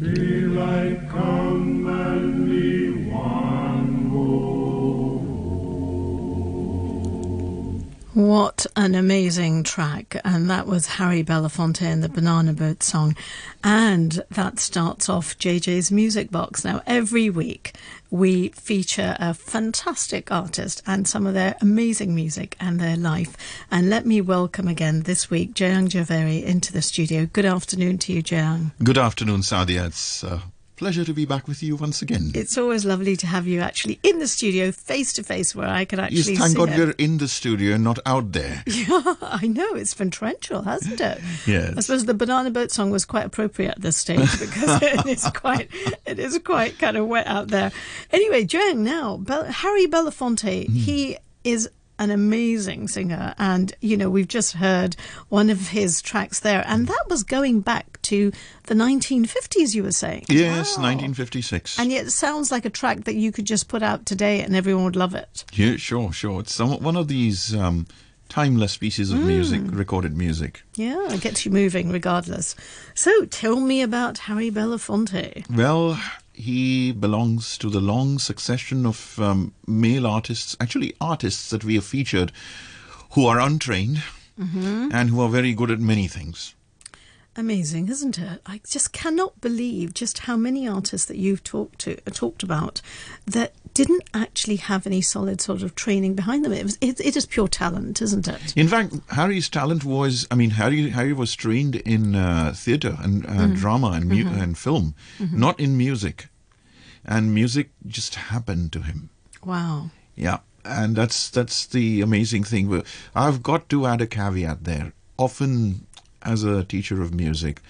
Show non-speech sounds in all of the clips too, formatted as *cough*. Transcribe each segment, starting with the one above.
Daylight come What an amazing track. And that was Harry Belafonte and the Banana Boat song. And that starts off JJ's Music Box. Now, every week we feature a fantastic artist and some of their amazing music and their life. And let me welcome again this week Jayang Javeri into the studio. Good afternoon to you, Jayang. Good afternoon, Sadia. It's a uh, pleasure to be back with you once again. It's always lovely to have you actually in the studio, face to face, where I can actually yes, thank God you're in the studio and not out there. *laughs* Yeah, I know it's been torrential, hasn't it? Yes. I suppose the Banana Boat song was quite appropriate at this stage *laughs* because *laughs* it is quite, it is quite kind of wet out there. Anyway, Joan, now Bel- Harry Belafonte, Hmm. he is an amazing singer, and you know we've just heard one of his tracks there, and that was going back to the 1950s. You were saying, Yes, Wow. 1956. and yet it sounds like a track that you could just put out today and everyone would love it. yeah, sure, sure. It's some, one of these um, timeless pieces of music, Hmm. recorded music. Yeah, it gets you moving regardless. So tell me about Harry Belafonte. Well, he belongs to the long succession of um, male artists, actually artists that we have featured, who are untrained Mm-hmm. and who are very good at many things. Amazing, isn't it? I just cannot believe just how many artists that you've talked to uh, talked about that didn't actually have any solid sort of training behind them. It was it, it is pure talent, isn't it? In fact, Harry's talent was, I mean, Harry, Harry was trained in uh, theatre and uh, Mm-hmm. drama and, mu- and film, not in music. And music just happened to him. Wow. Yeah. And that's that's the amazing thing. I've got to add a caveat there. Often, as a teacher of music,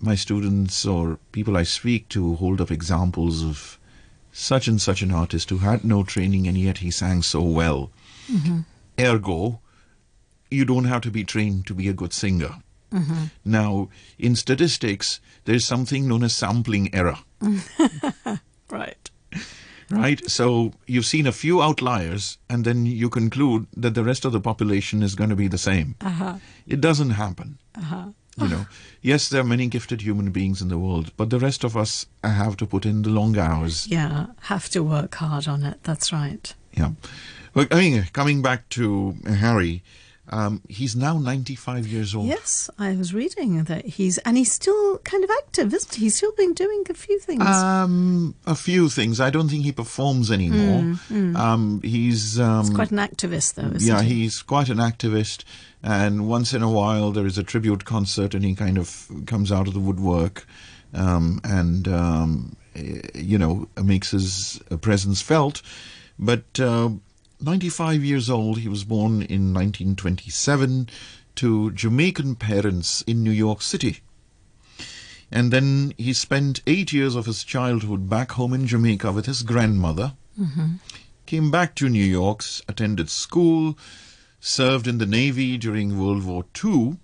my students or people I speak to hold up examples of such and such an artist who had no training and yet he sang so well. Mm-hmm. Ergo, you don't have to be trained to be a good singer. Mm-hmm. Now, in statistics, there's something known as sampling error *laughs* Right. Right? So you've seen a few outliers, and then you conclude that the rest of the population is going to be the same. Uh-huh. It doesn't happen. You know, yes, there are many gifted human beings in the world, but the rest of us have to put in the long hours. Yeah, have to work hard on it. That's right. Yeah. Well, I mean, coming back to Harry, um, he's now 95 years old. Yes, I was reading that he's and he's still kind of active, isn't he? He's still been doing a few things. Um, a few things. I don't think he performs anymore. Um, he's um, he's quite an activist, though, isn't yeah, he? he's quite an activist, and once in a while there is a tribute concert, and he kind of comes out of the woodwork, um, and um, eh, you know makes his presence felt. But uh, 95 years old, he was born in 1927 to Jamaican parents in New York City. And then he spent eight years of his childhood back home in Jamaica with his grandmother. Mm-hmm. Came back to New York, attended school, served in the Navy during World War II,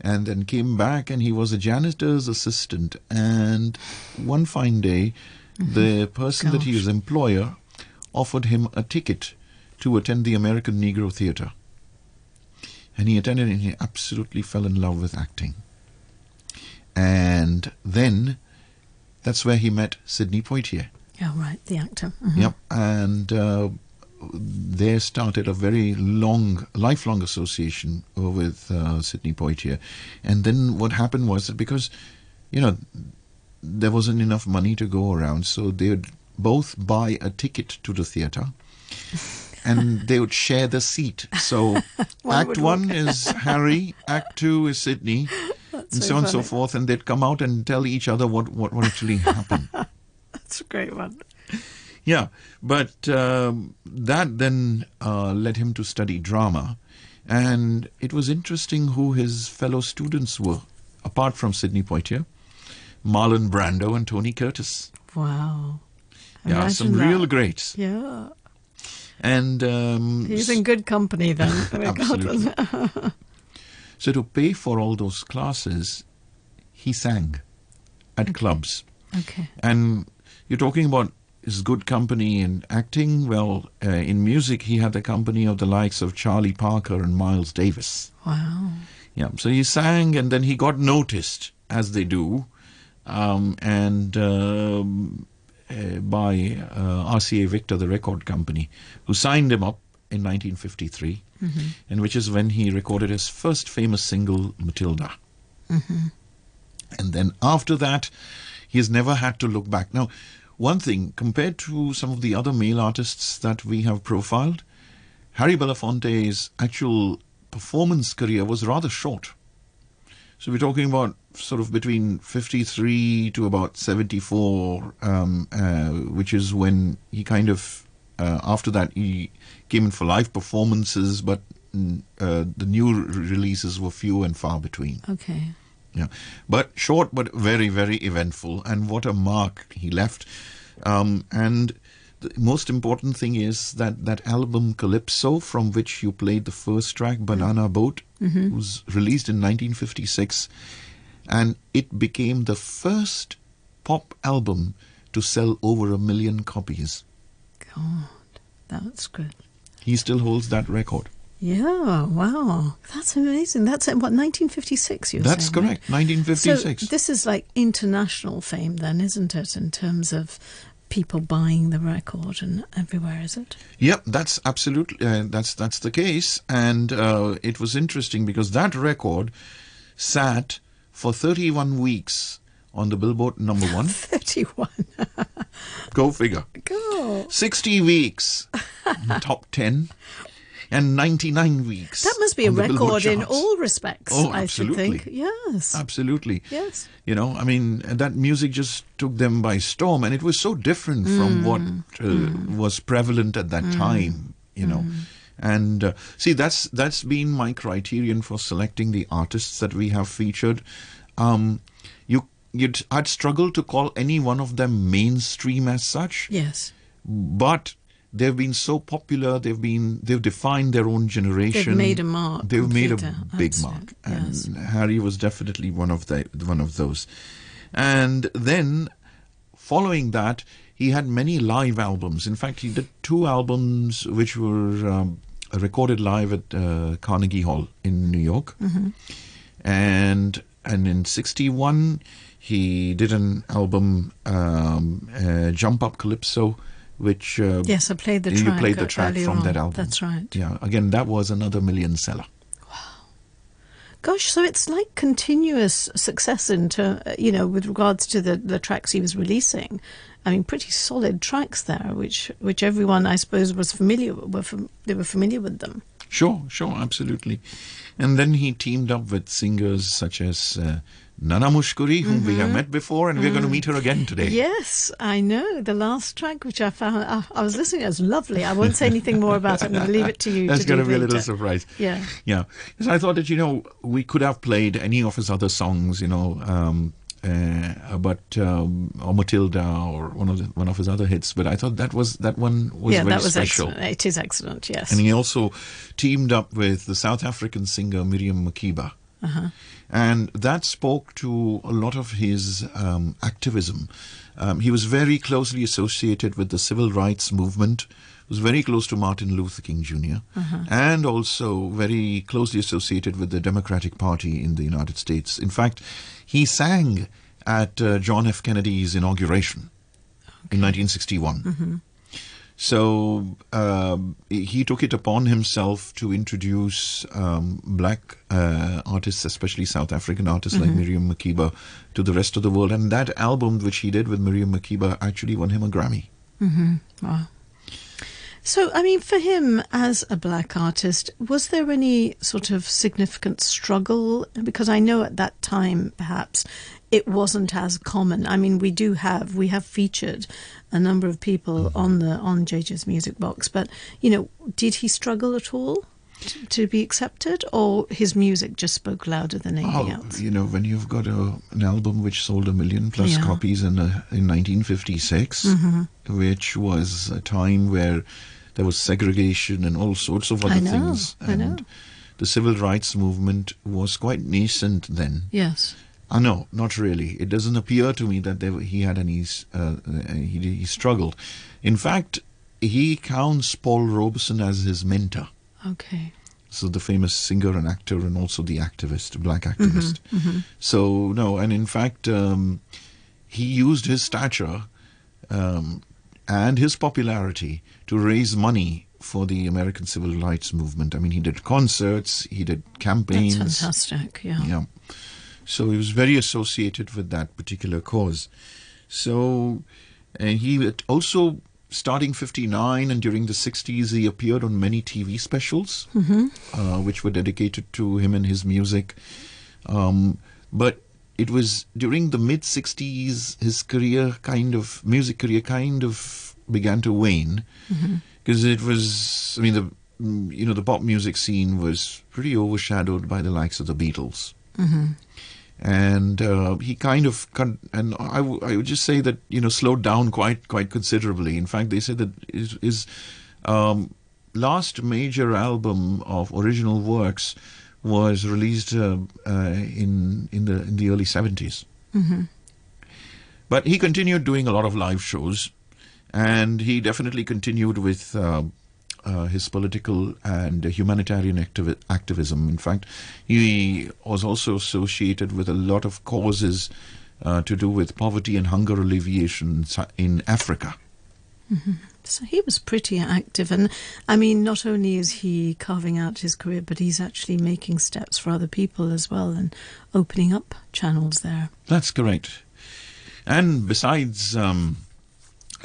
and then came back and he was a janitor's assistant. And one fine day, mm-hmm. the person that he Gosh. his employer offered him a ticket to attend the American Negro Theatre. And he attended and he absolutely fell in love with acting. And then that's where he met Sidney Poitier. Oh, right, the actor. Mhm. Yep. And uh, there started a very long, lifelong association with uh, Sidney Poitier. And then what happened was that because, you know, there wasn't enough money to go around, so they would both buy a ticket to the theatre. *laughs* And they would share the seat. So, *laughs* Act one is Harry, Act two is Sidney, *laughs* and so so on and so forth. And they'd come out and tell each other what, what, what actually *laughs* happened. That's a great one. Yeah, but um, that then uh, led him to study drama, and it was interesting who his fellow students were, apart from Sidney Poitier, Marlon Brando and Tony Curtis. Wow. yeah, some Imagine real greats. Yeah. And um, He's in good company then. *laughs* Absolutely. *laughs* so to pay for all those classes, he sang at clubs. okay. And you're talking about his good company in acting? Well, uh, in music, he had the company of the likes of Charlie Parker and Miles Davis. Wow. Yeah, so he sang, and then he got noticed, as they do, um, and um, uh, by uh, RCA Victor, the record company, who signed him up in 1953, and which is when he recorded his first famous single, Matilda. And then after that, he has never had to look back. Now, one thing, compared to some of the other male artists that we have profiled, Harry Belafonte's actual performance career was rather short. So we're talking about sort of between 53 to about 74, um, uh, which is when he kind of, uh, after that, he came in for live performances, but mm, uh, the new releases were few and far between. Okay. Yeah, but short, but very, very eventful, and what a mark he left. Um, and the most important thing is that that album Calypso, from which you played the first track, Banana Boat, was released in 1956, and it became the first pop album to sell over a million copies. God, that's good. He still holds that record. Yeah, wow. That's amazing. That's at what, 1956 you That's saying, correct, right? 1956. So this is like international fame then, isn't it, in terms of people buying the record and everywhere, is it? Yep, that's absolutely uh, that's that's the case, and uh, it was interesting because that record sat for 31 weeks on the Billboard number *laughs* one. 31. Go figure. Go. 60 weeks *laughs* top 10, and 99 weeks. That must be a on the Billboard record in all respects, Oh, I should absolutely. think. Yes. Absolutely. Yes. You know, I mean, that music just took them by storm, and it was so different from mm. what uh, mm. was prevalent at that mm. time. You know, and uh, see, that's that's been my criterion for selecting the artists that we have featured. Um, you, you'd, I'd struggle to call any one of them mainstream as such. Yes. but they've been so popular they've been they've defined their own generation. They've made a mark, they've made a big mark. And yes. harry was definitely one of the one of those. And then following that he had many live albums. In fact he did two albums which were um, recorded live at uh, carnegie hall in new york Mm-hmm. and and in 61 he did an album um, uh, jump up calypso which uh, Yes, I played the you track. played the track from on. that album That's right. yeah again that was another million seller Gosh, so it's like continuous success into you know with regards to the the tracks he was releasing. I mean, pretty solid tracks there, which which everyone I suppose was familiar were fam- they were familiar with them. Sure, sure, absolutely. And then he teamed up with singers such as uh, Nana Mouskouri, whom we have met before, and we're going to meet her again today. Mm-hmm. Yes, I know the last track which I found. I, I was listening. It was lovely. I won't say anything more about it. I'm going to leave it to you. *laughs* That's to going to be a little later. surprise. Yeah. Yeah. I thought that, you know, we could have played any of his other songs, you know, um, uh, but um, or Matilda or one of the, one of his other hits, but I thought that was that one was yeah, very that was special. excellent. It is excellent. Yes. And he also teamed up with the South African singer Miriam Makeba. Uh-huh. And that spoke to a lot of his um, activism. Um, he was very closely associated with the civil rights movement, was very close to Martin Luther King junior and also very closely associated with the Democratic Party in the United States. In fact, he sang at uh, John F. Kennedy's inauguration in 1961. So um, he took it upon himself to introduce um, black uh, artists, especially South African artists like Miriam Makeba, to the rest of the world. And that album, which he did with Miriam Makeba, actually won him a Grammy. Wow. So, I mean, for him as a black artist, was there any sort of significant struggle? Because I know at that time, perhaps, it wasn't as common. I mean, we do have we have featured a number of people on the on JJ's music box, but you know, did he struggle at all to, to be accepted, or his music just spoke louder than anything Oh, else? you know, when you've got a, an album which sold a million plus Yeah. copies in, a, in 1956, mm-hmm. which was a time where there was segregation and all sorts of other know, things. And the civil rights movement was quite nascent then. Yes. Uh, no, not really. It doesn't appear to me that he had any. Uh, uh, he, he struggled. In fact, he counts Paul Robeson as his mentor. Okay. So the famous singer and actor, and also the activist, black activist. So no, and in fact, um, he used his stature um, and his popularity to raise money for the American Civil Rights Movement. I mean, he did concerts, he did campaigns. That's fantastic. Yeah. Yeah. So he was very associated with that particular cause. So, and he had also, starting 59 and during the 60s, he appeared on many TV specials, uh, which were dedicated to him and his music. Um, but it was during the mid 60s, his career kind of, music career kind of began to wane. Because it was, I mean, the, you know, the pop music scene was pretty overshadowed by the likes of the Beatles and uh, he kind of con- and I, w- I would just say that you know slowed down quite quite considerably. In fact, they said that his, his um, last major album of original works was released uh, uh, in in the in the early 70s But he continued doing a lot of live shows, and he definitely continued with. Uh, his political and humanitarian activi- activism. In fact, he was also associated with a lot of causes uh, to do with poverty and hunger alleviation in Africa. So he was pretty active, and I mean, not only is he carving out his career, but he's actually making steps for other people as well and opening up channels there. That's correct. And besides um,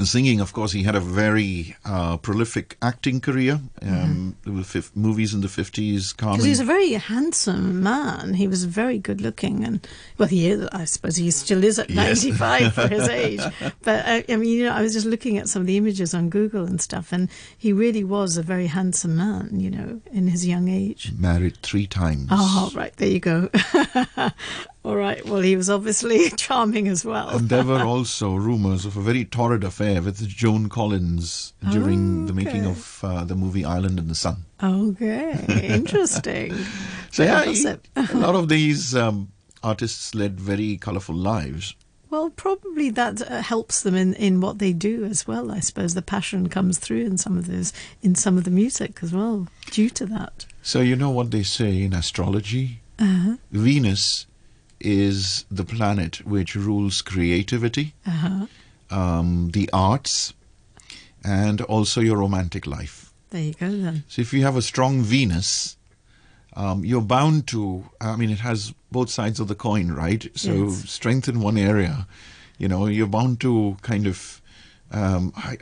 singing, of course, he had a very uh, prolific acting career. Um, There were fif- movies in the 50s, Carmen. Because he's a very handsome man. He was very good looking, and well, he is. I suppose he still is at Yes. ninety-five for his *laughs* age. But I, I mean, you know, I was just looking at some of the images on Google and stuff, and he really was a very handsome man. You know, in his young age. married three times. Oh, right, there you go. *laughs* All right. Well, he was obviously *laughs* charming as well. And there were *laughs* also rumors of a very torrid affair with Joan Collins during the making of uh, the movie Island in the Sun. Okay, *laughs* interesting. So, yeah, he- a lot of these um, artists led very colorful lives. Well, probably that uh, helps them in, in what they do as well. I suppose the passion comes through in some of those in some of the music as well due to that. So, you know what they say in astrology? Uh-huh. Venus is the planet which rules creativity, Uh-huh. um, the arts, and also your romantic life. There you go then. So if you have a strong Venus, um, you're bound to. I mean, it has both sides of the coin, right? So Yes. strength in one area, you know, you're bound to kind of. Um, I,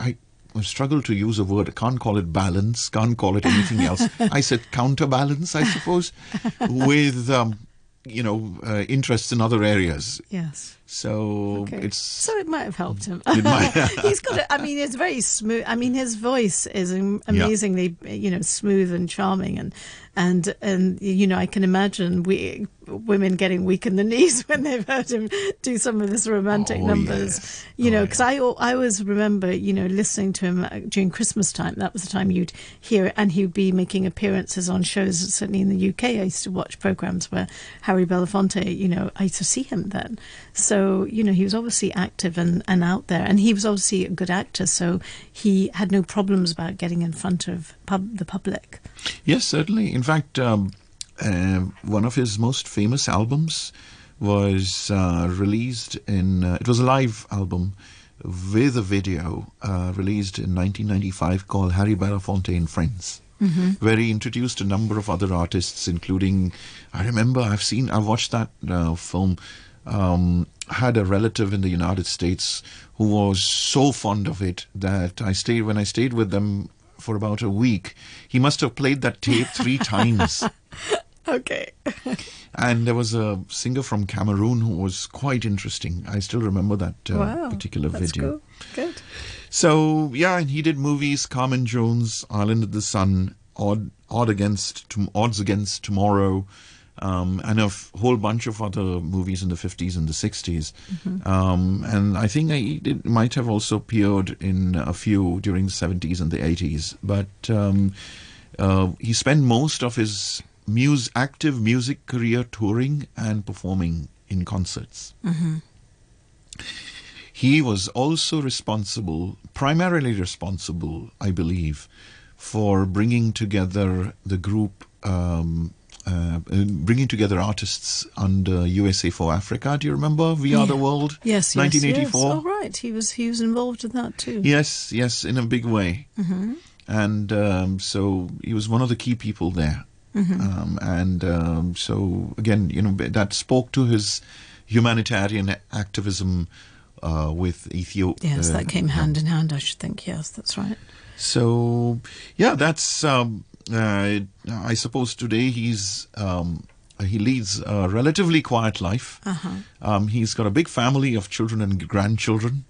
I struggle to use a word. I can't call it balance. Can't call it anything else. *laughs* I said counterbalance, I suppose, *laughs* with um, you know uh, interests in other areas. Yes. So Okay. it's So it might have helped him. It might. *laughs* He's got. A, I mean, it's very smooth. I mean, his voice is am- amazingly, you know, smooth and charming, and and and you know, I can imagine we women getting weak in the *laughs* knees when they've heard him do some of his romantic Oh, numbers. yes. You Oh, know, because I al- I always remember, you know, listening to him uh, during Christmas time. That was the time you'd hear, it, and he'd be making appearances on shows. Certainly in the UK, I used to watch programs where Harry Belafonte. You know, I used to see him then. So you know, he was obviously active and, and out there, and he was obviously a good actor. So he had no problems about getting in front of pub- the public. Yes, certainly. In fact, um, uh, one of his most famous albums was uh, released in. Uh, it was a live album with a video uh, released in 1995 called Harry Belafonte and Friends. Where he introduced a number of other artists, including, I remember I've seen, I've watched that uh, film. Um, had a relative in the United States who was so fond of it that I stayed when I stayed with them for about a week. He must have played that tape three *laughs* times. Okay. And there was a singer from Cameroon who was quite interesting. I still remember that uh, wow. particular That's video. Cool. Good. So yeah, and he did movies: Carmen Jones, Island of the Sun, Odd, Odd Against, Odds Against Tomorrow, um, and a f- whole bunch of other movies in the fifties and the 60s Um, and I think he did, might have also appeared in a few during the seventies and the eighties. But um, uh, he spent most of his mus- active music career touring and performing in concerts. He was also responsible, primarily responsible, I believe, for bringing together the group, um, uh, uh, bringing together artists under USA for Africa. Do you remember We Are the World? Yes, yes, 1984. Yes. Oh, right. He was he was involved in that too. Yes, yes, in a big way. Mm-hmm. And um, so he was one of the key people there. Mm-hmm. Um, and um, so, again, you know, that spoke to his humanitarian activism uh, with Ethiopia. Yes, that came hand in hand. I should think. Yes, that's right. So, yeah, that's. Um, uh, I suppose today he's um, he leads a relatively quiet life. Uh-huh. Um, he's got a big family of children and grandchildren,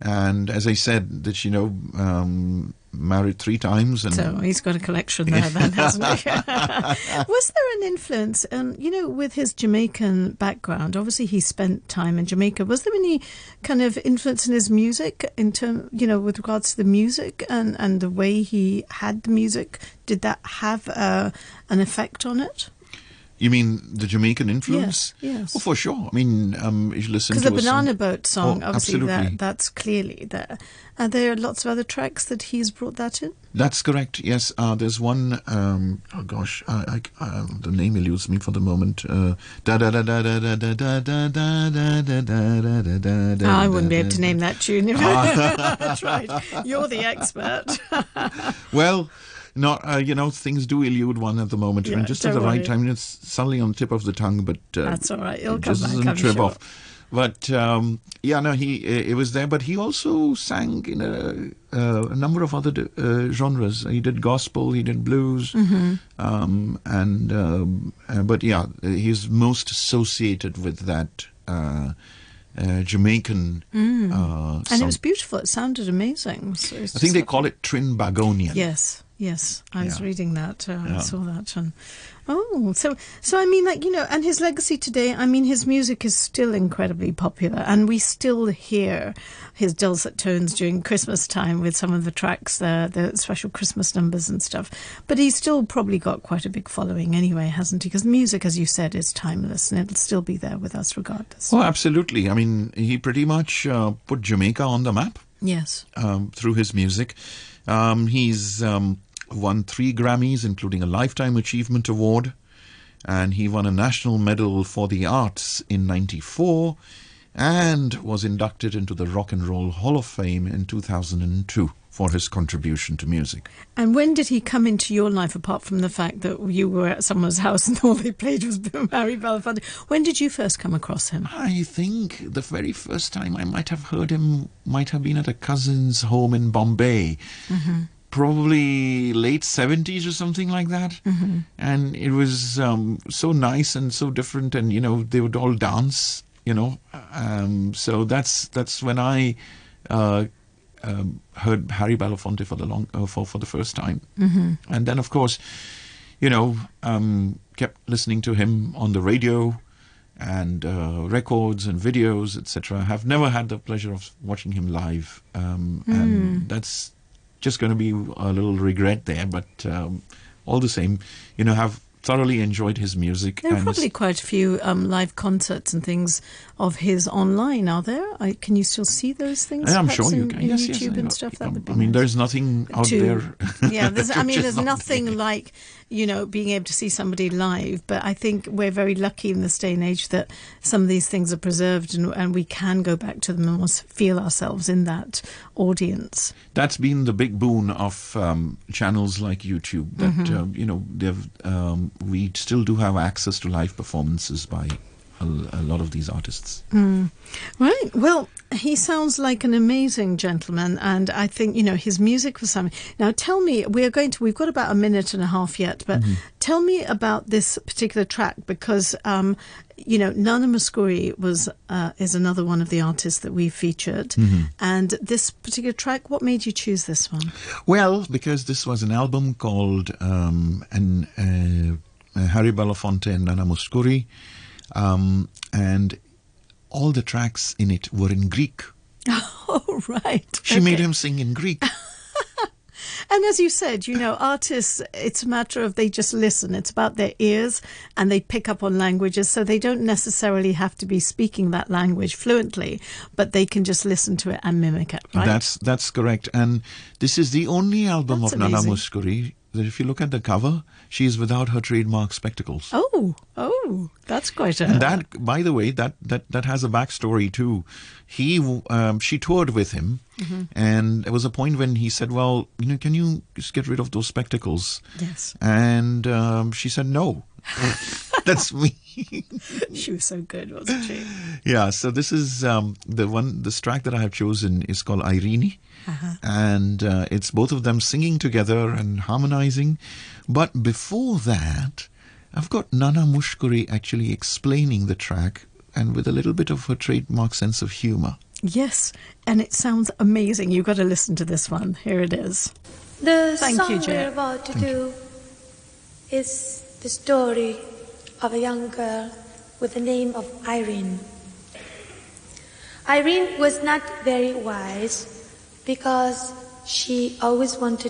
and as I said, that you know, um, married three times, and So he's got a collection there, then, *laughs* hasn't he? *laughs* Was there an influence, um, you know, with his Jamaican background? Obviously, he spent time in Jamaica. Was there any kind of influence in his music, in term, you know, with regards to the music and and the way he had the music? Did that have uh, an effect on it? You mean the Jamaican influence? Yes, yes. Well, for sure. I mean, um, you listen to the Banana song. Boat song, oh, obviously, that, that's clearly there. Are there lots of other tracks that he's brought that in. That's correct. Yes, uh, there's one. Um, oh gosh, I, I, the name eludes me for the moment. Uh, oh, I wouldn't be able to name that tune. that's right. You're the expert. well not uh, you know things do elude one at the moment. Yeah, just at the right time, it's suddenly on the tip of the tongue, but uh, That's all right. It'll it come just back, doesn't trip sure. off. But um, yeah, no, he it was there. But he also sang in a, uh, a number of other uh, genres. He did gospel, he did blues, Mm-hmm. um, and um, uh, but yeah, he's most associated with that uh, uh, Jamaican. Uh, Mm. And it was beautiful. It sounded amazing. I think they just- call it Trinbagonian. Yes, yes. I was Yeah. reading that. Uh, I saw that. And oh, so so I mean, like you know, and his legacy today. I mean, his music is still incredibly popular, and we still hear his dulcet tones during Christmas time with some of the tracks, the the special Christmas numbers and stuff. But he's still probably got quite a big following anyway, hasn't he? Because music, as you said, is timeless, and it'll still be there with us regardless. Oh, absolutely. I mean, he pretty much uh, put Jamaica on the map Yes. um, through his music. Um, he's um, won three Grammys, including a Lifetime Achievement Award, and he won a National Medal for the Arts in '94, and was inducted into the Rock and Roll Hall of Fame in 2002 for his contribution to music. And when did he come into your life, apart from the fact that you were at someone's house *laughs* and all they played was Harry Belafonte? When did you first come across him? I think the very first time I might have heard him might have been at a cousin's home in Bombay. Mm-hmm. Probably late 70s or something like that. And it was um, so nice and so different, and you know, they would all dance, you know. Um, so that's that's when I uh, um, heard Harry Belafonte for the long uh, for for the first time, mm-hmm. and then of course, you know, um, kept listening to him on the radio and uh, records and videos, etc. Have never had the pleasure of watching him live, um, and that's just going to be a little regret there. But um, all the same, you know, have thoroughly enjoyed his music. There are probably quite a few um, live concerts and things of his online, are there? I, can you still see those things? Yeah, I'm sure you in, can. in Yes, YouTube yes. I- and stuff. That I, would be I mean, nice. there's nothing out to- there. yeah, there's, *laughs* I mean, there's nothing there. like you know being able to see somebody live. But I think we're very lucky in this day and age that some of these things are preserved and, and we can go back to them and feel ourselves in that audience. That's been the big boon of um, channels like YouTube. That Mm-hmm. uh, you know, they've um, we still do have access to live performances by a, a lot of these artists. Right. Well, he sounds like an amazing gentleman, and I think you know his music was something. Now, tell me, we are going to. We've got about a minute and a half yet, but tell me about this particular track because. Um, you know, Nana Mouskouri was uh, is another one of the artists that we featured, and this particular track. What made you choose this one? Well, because this was an album called um, an, uh, uh, Harry Belafonte and Nana Mouskouri, um, and all the tracks in it were in Greek. *laughs* Oh, right. She made him sing in Greek. *laughs* And as you said, you know, artists, it's a matter of they just listen. It's about their ears and they pick up on languages. So they don't necessarily have to be speaking that language fluently, but they can just listen to it and mimic it, right? That's that's correct. And this is the only album That's of Nana amazing. Mouskouri that if you look at the cover, she's without her trademark spectacles. oh, oh, that's quite a. And that, by the way, that, that, that has a backstory too. He, um, she toured with him, Mm-hmm. and there was a point when he said, "Well, you know, can you just get rid of those spectacles?" yes. And um, she said, "No, *laughs* *laughs* that's me." She was so good, wasn't she? yeah. So this is um, the one. This track that I have chosen is called Irene, and uh, it's both of them singing together and harmonizing. But before that, I've got Nana Mouskouri actually explaining the track and with a little bit of her trademark sense of humor. Yes, and it sounds amazing. You've got to listen to this one. Here it is. The Thank song you, Jet. we're about to do is the story of a young girl with the name of Irene. Irene was not very wise because she always wanted